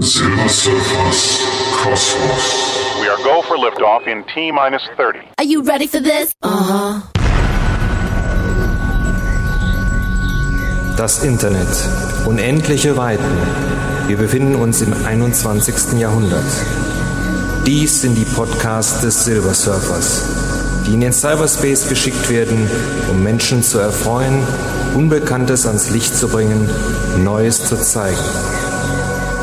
Silver Surfers Cosmos. We are go for liftoff in T minus 30. Are you ready for this? Uh huh. Das Internet. Unendliche Weiten. Wir befinden uns im 21. Jahrhundert. Dies sind die Podcasts des Silver Surfers, die in den Cyberspace geschickt werden, um Menschen zu erfreuen, Unbekanntes ans Licht zu bringen, Neues zu zeigen.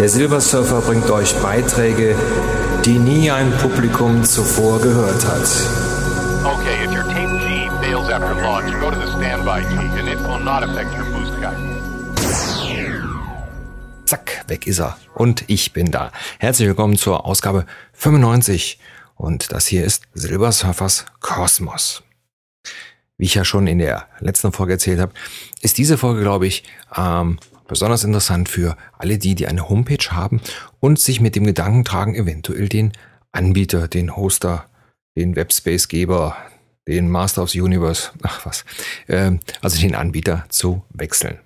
Der Silver Surfer bringt euch Beiträge, die nie ein Publikum zuvor gehört hat. Okay, if your tape G fails after launch, go to the standby tape and it will not affect your boost guide. Zack, weg ist er. Und ich bin da. Herzlich willkommen zur Ausgabe 95. Und das hier ist Silver Surfers Kosmos. Wie ich ja schon in der letzten Folge erzählt habe, ist diese Folge, glaube ich, ähm, besonders interessant für alle die, die eine Homepage haben und sich mit dem Gedanken tragen, eventuell den Anbieter, den Hoster, den Webspace-Geber, den Master of the Universe, ach was, äh, also den Anbieter zu wechseln.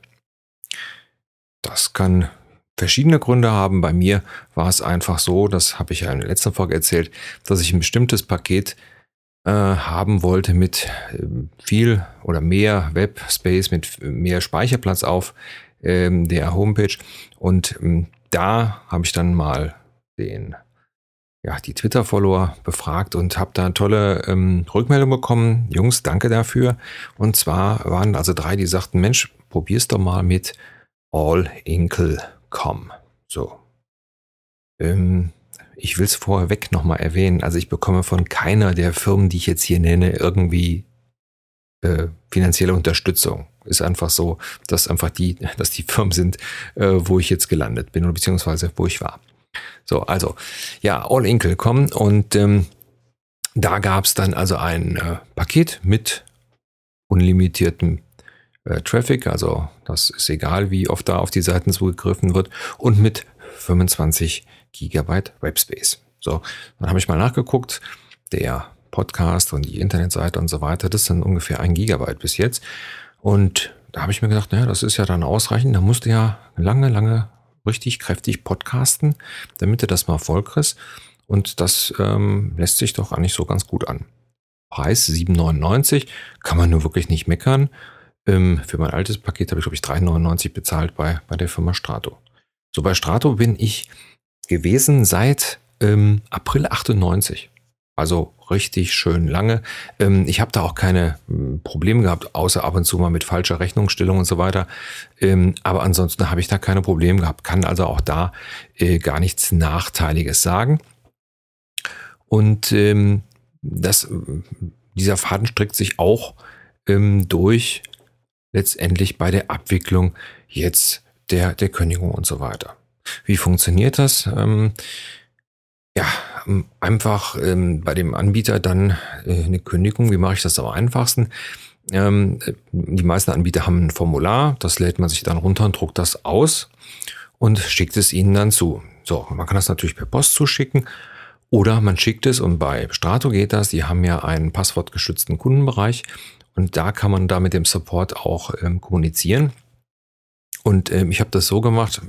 Das kann verschiedene Gründe haben. Bei mir war es einfach so, das habe ich ja in der letzten Folge erzählt, dass ich ein bestimmtes Paket äh, haben wollte mit äh, viel oder mehr Webspace, mit mehr Speicherplatz auf ähm, der Homepage. Und ähm, da habe ich dann mal den ja, die Twitter-Follower befragt und habe da tolle ähm, Rückmeldung bekommen. Jungs, danke dafür. Und zwar waren also drei, die sagten, Mensch, probier's doch mal mit allinkle.com. So. Ähm, ich will es vorweg nochmal erwähnen. Also ich bekomme von keiner der Firmen, die ich jetzt hier nenne, irgendwie äh, finanzielle Unterstützung. Ist einfach so, dass einfach die, dass die Firmen sind, äh, wo ich jetzt gelandet bin oder beziehungsweise wo ich war. So, also ja, All Inkle kommen und ähm, da gab es dann also ein äh, Paket mit unlimitiertem äh, Traffic, also das ist egal, wie oft da auf die Seiten zugegriffen wird und mit 25 Gigabyte Webspace. So, dann habe ich mal nachgeguckt. Der Podcast und die Internetseite und so weiter, das sind ungefähr ein Gigabyte bis jetzt. Und da habe ich mir gedacht, naja, das ist ja dann ausreichend. Da musst du ja lange, lange richtig kräftig podcasten, damit du das mal voll kriegst. Und das ähm, lässt sich doch eigentlich so ganz gut an. Preis 7,99 kann man nur wirklich nicht meckern. Ähm, für mein altes Paket habe ich, glaube ich, 3,99 bezahlt bei, bei der Firma Strato. So, bei Strato bin ich gewesen seit ähm, April 98. Also richtig schön lange. Ähm, ich habe da auch keine hm, Probleme gehabt, außer ab und zu mal mit falscher Rechnungsstellung und so weiter. Ähm, aber ansonsten habe ich da keine Probleme gehabt, kann also auch da äh, gar nichts Nachteiliges sagen. Und ähm, das, dieser Faden streckt sich auch durch letztendlich bei der Abwicklung jetzt der, der Kündigung und so weiter. Wie funktioniert das? Ja, einfach ähm, bei dem Anbieter dann äh, eine Kündigung. Wie mache ich das am einfachsten? Ähm, die meisten Anbieter haben ein Formular, das lädt man sich dann runter und druckt das aus und schickt es ihnen dann zu. So, man kann das natürlich per Post zuschicken oder man schickt es und bei Strato geht das. Die haben ja einen passwortgeschützten Kundenbereich und da kann man da mit dem Support auch ähm, kommunizieren. Und ähm, ich habe das so gemacht,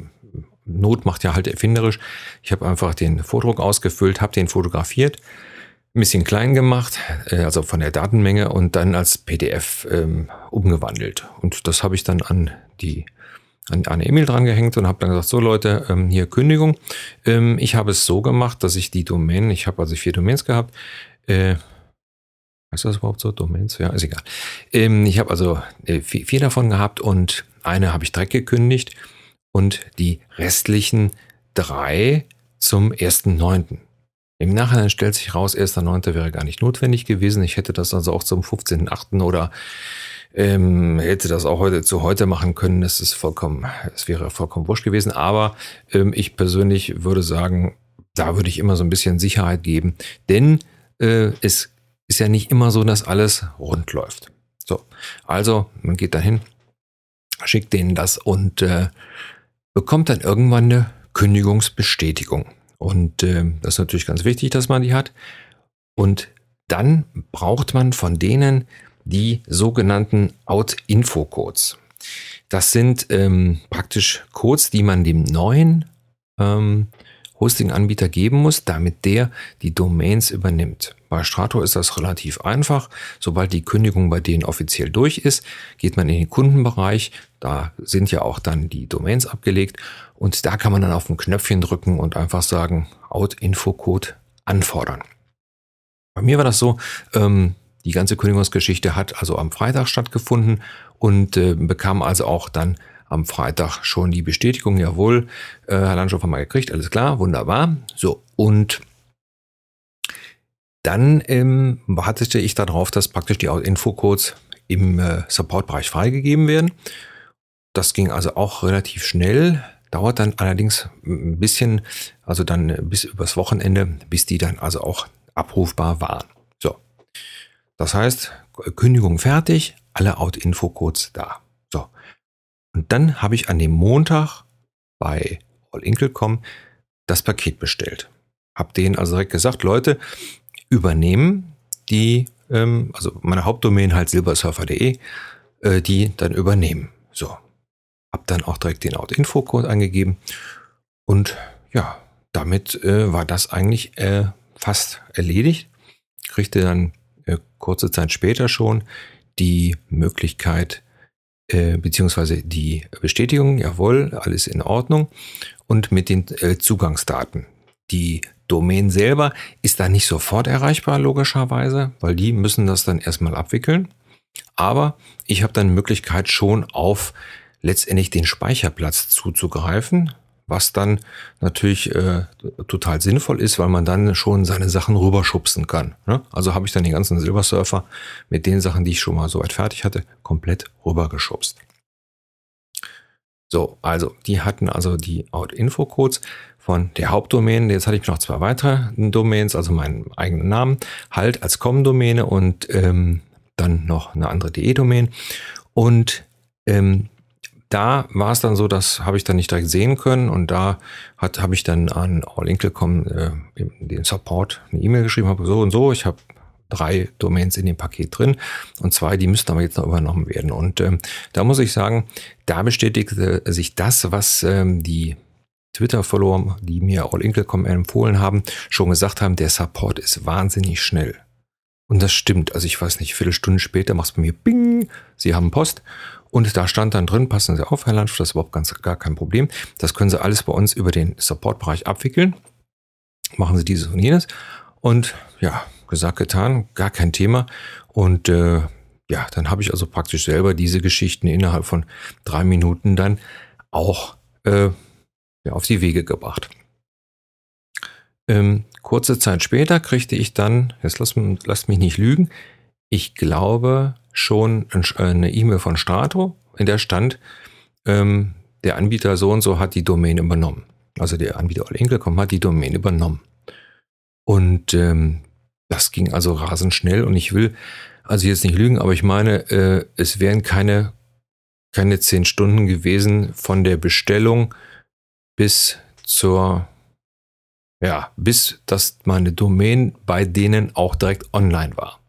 Not macht ja halt erfinderisch. Ich habe einfach den Vordruck ausgefüllt, habe den fotografiert, ein bisschen klein gemacht, äh, also von der Datenmenge und dann als PDF ähm, umgewandelt. Und das habe ich dann an die an eine E-Mail drangehängt und habe dann gesagt, so Leute, ähm, hier Kündigung. Ähm, ich habe es so gemacht, dass ich die Domain, ich habe also vier Domains gehabt, äh, Heißt das überhaupt so? Domains? Ja, ist egal. Ähm, ich habe also äh, vier, vier, davon gehabt und eine habe ich direkt gekündigt und die restlichen drei zum 1.9. Im Nachhinein stellt sich raus, 1.9. wäre gar nicht notwendig gewesen. Ich hätte das also auch zum 15.8. oder ähm, hätte das auch heute zu heute machen können. Das ist vollkommen, es wäre vollkommen wurscht gewesen. Aber ähm, ich persönlich würde sagen, da würde ich immer so ein bisschen Sicherheit geben. Denn äh, es ist ja nicht immer so, dass alles rund läuft. So, also man geht dahin, schickt denen das und äh, bekommt dann irgendwann eine Kündigungsbestätigung. Und äh, das ist natürlich ganz wichtig, dass man die hat. Und dann braucht man von denen die sogenannten Out-Info-Codes. Das sind ähm, praktisch Codes, die man dem neuen ähm, Hosting-Anbieter geben muss, damit der die Domains übernimmt. Bei Strato ist das relativ einfach. Sobald die Kündigung bei denen offiziell durch ist, geht man in den Kundenbereich. Da sind ja auch dann die Domains abgelegt und da kann man dann auf ein Knöpfchen drücken und einfach sagen, Out-Info-Code anfordern. Bei mir war das so, ähm, die ganze Kündigungsgeschichte hat also am Freitag stattgefunden und äh, bekam also auch dann am Freitag schon die Bestätigung, jawohl, äh, Herr Landschow haben wir gekriegt, alles klar, wunderbar. So, und dann ähm, wartete ich darauf, dass praktisch die Infocodes im äh, Support-Bereich freigegeben werden. Das ging also auch relativ schnell, dauert dann allerdings ein bisschen, also dann bis übers Wochenende, bis die dann also auch abrufbar waren. So, das heißt, Kündigung fertig, alle Out-Info-Codes da. Und dann habe ich an dem Montag bei All Inkle.com das Paket bestellt. Hab denen also direkt gesagt, Leute, übernehmen die, ähm, also meine Hauptdomain halt silbersurfer.de, äh, die dann übernehmen. So. Hab dann auch direkt den Out-Info-Code eingegeben und ja, damit äh, war das eigentlich äh, fast erledigt. Kriegte dann äh, kurze Zeit später schon die Möglichkeit, äh, beziehungsweise die Bestätigung, jawohl, alles in Ordnung und mit den äh, Zugangsdaten. Die Domain selber ist da nicht sofort erreichbar, logischerweise, weil die müssen das dann erstmal abwickeln. Aber ich habe dann Möglichkeit schon auf letztendlich den Speicherplatz zuzugreifen was dann natürlich äh, total sinnvoll ist, weil man dann schon seine Sachen rüberschubsen kann. Ne? Also habe ich dann die ganzen Silbersurfer mit den Sachen, die ich schon mal soweit fertig hatte, komplett rübergeschubst. So, also die hatten also die Out-Info-Codes von der Hauptdomain. Jetzt hatte ich noch zwei weitere Domains, also meinen eigenen Namen, halt als Com-Domäne und ähm, dann noch eine andere DE-Domain. Und ähm, da war es dann so, das habe ich dann nicht direkt sehen können und da habe ich dann an All-Inkle.com äh, den Support eine E-Mail geschrieben, habe so und so, ich habe drei Domains in dem Paket drin und zwei, die müssten aber jetzt noch übernommen werden. Und ähm, da muss ich sagen, da bestätigte sich das, was ähm, die Twitter-Follower, die mir All-Inkle.com empfohlen haben, schon gesagt haben, der Support ist wahnsinnig schnell. Und das stimmt. Also ich weiß nicht, Viertelstunde später macht es bei mir Bing, Sie haben Post. Und da stand dann drin, passen Sie auf, Herr Lansch, das ist überhaupt ganz, gar kein Problem. Das können Sie alles bei uns über den Support-Bereich abwickeln. Machen Sie dieses und jenes. Und ja, gesagt, getan, gar kein Thema. Und äh, ja, dann habe ich also praktisch selber diese Geschichten innerhalb von drei Minuten dann auch äh, ja, auf die Wege gebracht. Ähm, kurze Zeit später kriegte ich dann, jetzt lasst, lasst mich nicht lügen, ich glaube, schon eine E-Mail von Strato, in der stand, ähm, der Anbieter so und so hat die Domain übernommen. Also der Anbieter All hat die Domain übernommen. Und ähm, das ging also rasend schnell und ich will also jetzt nicht lügen, aber ich meine, äh, es wären keine, keine zehn Stunden gewesen von der Bestellung bis zur, ja, bis dass meine Domain bei denen auch direkt online war.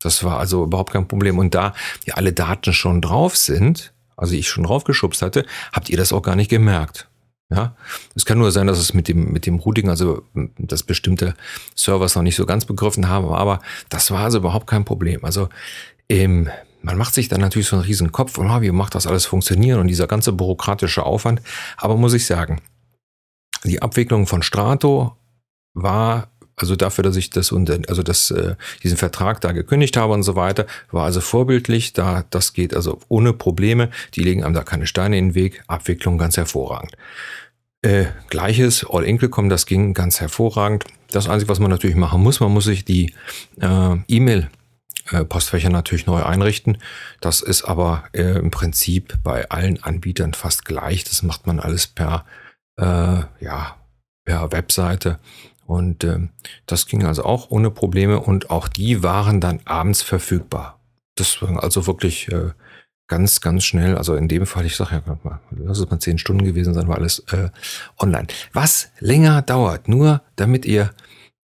Das war also überhaupt kein Problem. Und da ja alle Daten schon drauf sind, also ich schon draufgeschubst hatte, habt ihr das auch gar nicht gemerkt. Ja, es kann nur sein, dass es mit dem, mit dem Routing, also dass bestimmte Servers noch nicht so ganz begriffen haben, aber das war also überhaupt kein Problem. Also ähm, man macht sich dann natürlich so einen riesen Kopf und oh, wie macht das alles funktionieren und dieser ganze bürokratische Aufwand. Aber muss ich sagen, die Abwicklung von Strato war also dafür, dass ich das unter, also das, äh, diesen Vertrag da gekündigt habe und so weiter, war also vorbildlich. Da, das geht also ohne Probleme. Die legen einem da keine Steine in den Weg. Abwicklung ganz hervorragend. Äh, Gleiches, All Inkle.com, das ging ganz hervorragend. Das Einzige, was man natürlich machen muss, man muss sich die äh, E-Mail äh, Postfächer natürlich neu einrichten. Das ist aber äh, im Prinzip bei allen Anbietern fast gleich. Das macht man alles per, äh, ja, per Webseite. Und äh, das ging also auch ohne Probleme und auch die waren dann abends verfügbar. Das war also wirklich äh, ganz, ganz schnell. Also in dem Fall, ich sage ja, mal, lass es mal zehn Stunden gewesen sein, war alles äh, online. Was länger dauert, nur damit ihr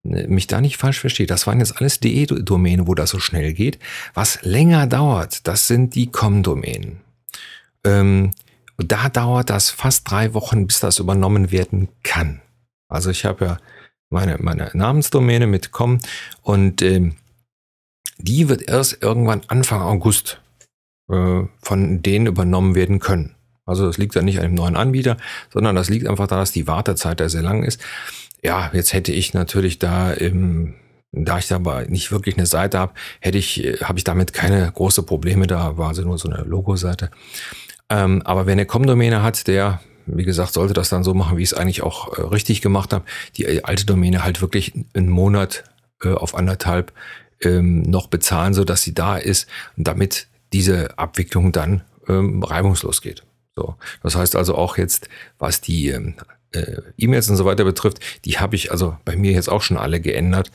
äh, mich da nicht falsch versteht, das waren jetzt alles DE-Domäne, wo das so schnell geht. Was länger dauert, das sind die COM-Domänen. Ähm, Und da dauert das fast drei Wochen, bis das übernommen werden kann. Also ich habe ja meine, meine Namensdomäne mit com und ähm, die wird erst irgendwann Anfang August äh, von denen übernommen werden können. Also das liegt ja nicht an dem neuen Anbieter, sondern das liegt einfach daran, dass die Wartezeit da sehr lang ist. Ja, jetzt hätte ich natürlich da im da ich da aber nicht wirklich eine Seite habe, hätte ich, äh, habe ich damit keine große Probleme. Da war sie nur so eine Logo-Seite. Ähm, aber wer eine Com-Domäne hat, der, wie gesagt, sollte das dann so machen, wie ich es eigentlich auch äh, richtig gemacht habe. Die äh, alte Domäne halt wirklich einen Monat äh, auf anderthalb ähm, noch bezahlen, so dass sie da ist, damit diese Abwicklung dann ähm, reibungslos geht. So, das heißt also auch jetzt, was die ähm, äh, E-Mails und so weiter betrifft, die habe ich also bei mir jetzt auch schon alle geändert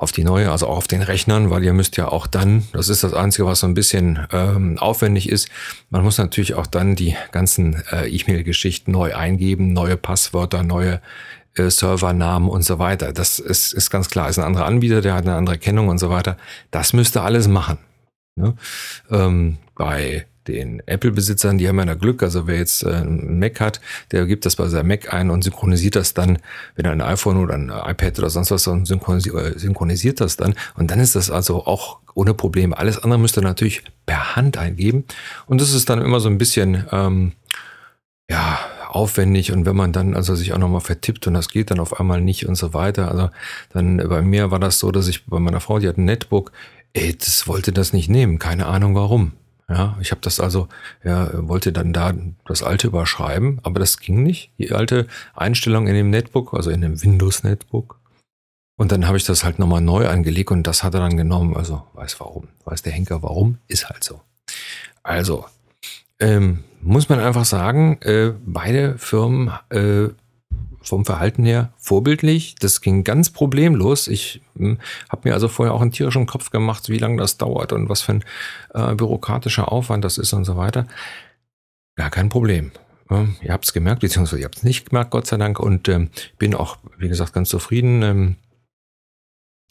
auf die neue, also auch auf den Rechnern, weil ihr müsst ja auch dann, das ist das Einzige, was so ein bisschen ähm, aufwendig ist, man muss natürlich auch dann die ganzen äh, E-Mail-Geschichten neu eingeben, neue Passwörter, neue äh, Servernamen und so weiter. Das ist, ist ganz klar, ist ein anderer Anbieter, der hat eine andere Kennung und so weiter. Das müsste alles machen. Ne? Ähm, bei den Apple-Besitzern, die haben ja Glück. Also wer jetzt äh, ein Mac hat, der gibt das bei seinem Mac ein und synchronisiert das dann, wenn er ein iPhone oder ein iPad oder sonst was, dann synchronisiert, äh, synchronisiert das dann. Und dann ist das also auch ohne Probleme. Alles andere müsst ihr natürlich per Hand eingeben. Und das ist dann immer so ein bisschen, ähm, ja, aufwendig und wenn man dann also sich auch nochmal vertippt und das geht dann auf einmal nicht und so weiter. Also dann bei mir war das so, dass ich bei meiner Frau, die hat ein Netbook, ey, das wollte das nicht nehmen, keine Ahnung warum. Ja, ich habe das also, ja, wollte dann da das alte überschreiben, aber das ging nicht. Die alte Einstellung in dem Netbook, also in dem Windows Netbook. Und dann habe ich das halt nochmal neu angelegt und das hat er dann genommen. Also weiß warum, weiß der Henker warum, ist halt so. Also ähm, muss man einfach sagen, äh, beide Firmen äh, vom Verhalten her vorbildlich. Das ging ganz problemlos. Ich hm, habe mir also vorher auch einen tierischen Kopf gemacht, wie lange das dauert und was für ein äh, bürokratischer Aufwand das ist und so weiter. Gar kein Problem. Ähm, ihr habt es gemerkt, beziehungsweise ihr habt es nicht gemerkt, Gott sei Dank. Und ähm, bin auch, wie gesagt, ganz zufrieden ähm,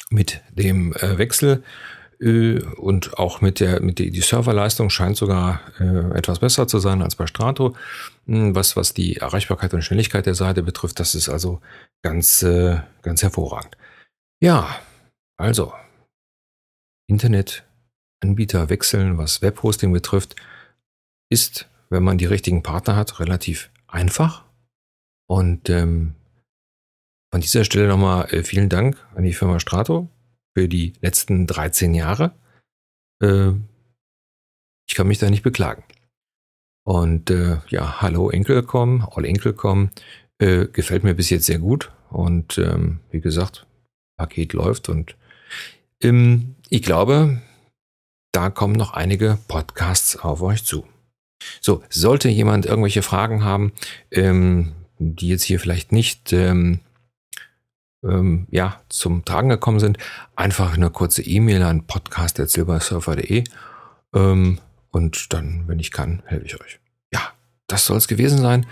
mit dem äh, Wechsel. Äh, und auch mit der, mit der die Serverleistung scheint sogar äh, etwas besser zu sein als bei Strato. Hm, was, was die Erreichbarkeit und Schnelligkeit der Seite betrifft, das ist also ganz, äh, ganz hervorragend. Ja, also Internetanbieter wechseln, was Webhosting betrifft, ist, wenn man die richtigen Partner hat, relativ einfach. Und ähm, von dieser Stelle nochmal äh, vielen Dank an die Firma Strato für die letzten 13 Jahre. Äh, ich kann mich da nicht beklagen. Und äh, ja, hallo Enkelcom, All Enkelcom, äh, gefällt mir bis jetzt sehr gut. Und ähm, wie gesagt, Paket läuft und ähm, ich glaube, da kommen noch einige Podcasts auf euch zu. So, sollte jemand irgendwelche Fragen haben, ähm, die jetzt hier vielleicht nicht ähm, ähm, ja, zum Tragen gekommen sind, einfach eine kurze E-Mail an podcast.silbersurfer.de ähm, und dann, wenn ich kann, helfe ich euch. Ja, das soll es gewesen sein.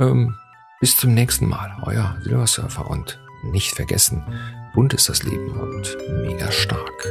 Ähm, bis zum nächsten Mal, euer Silbersurfer und nicht vergessen, bunt ist das Leben und mega stark.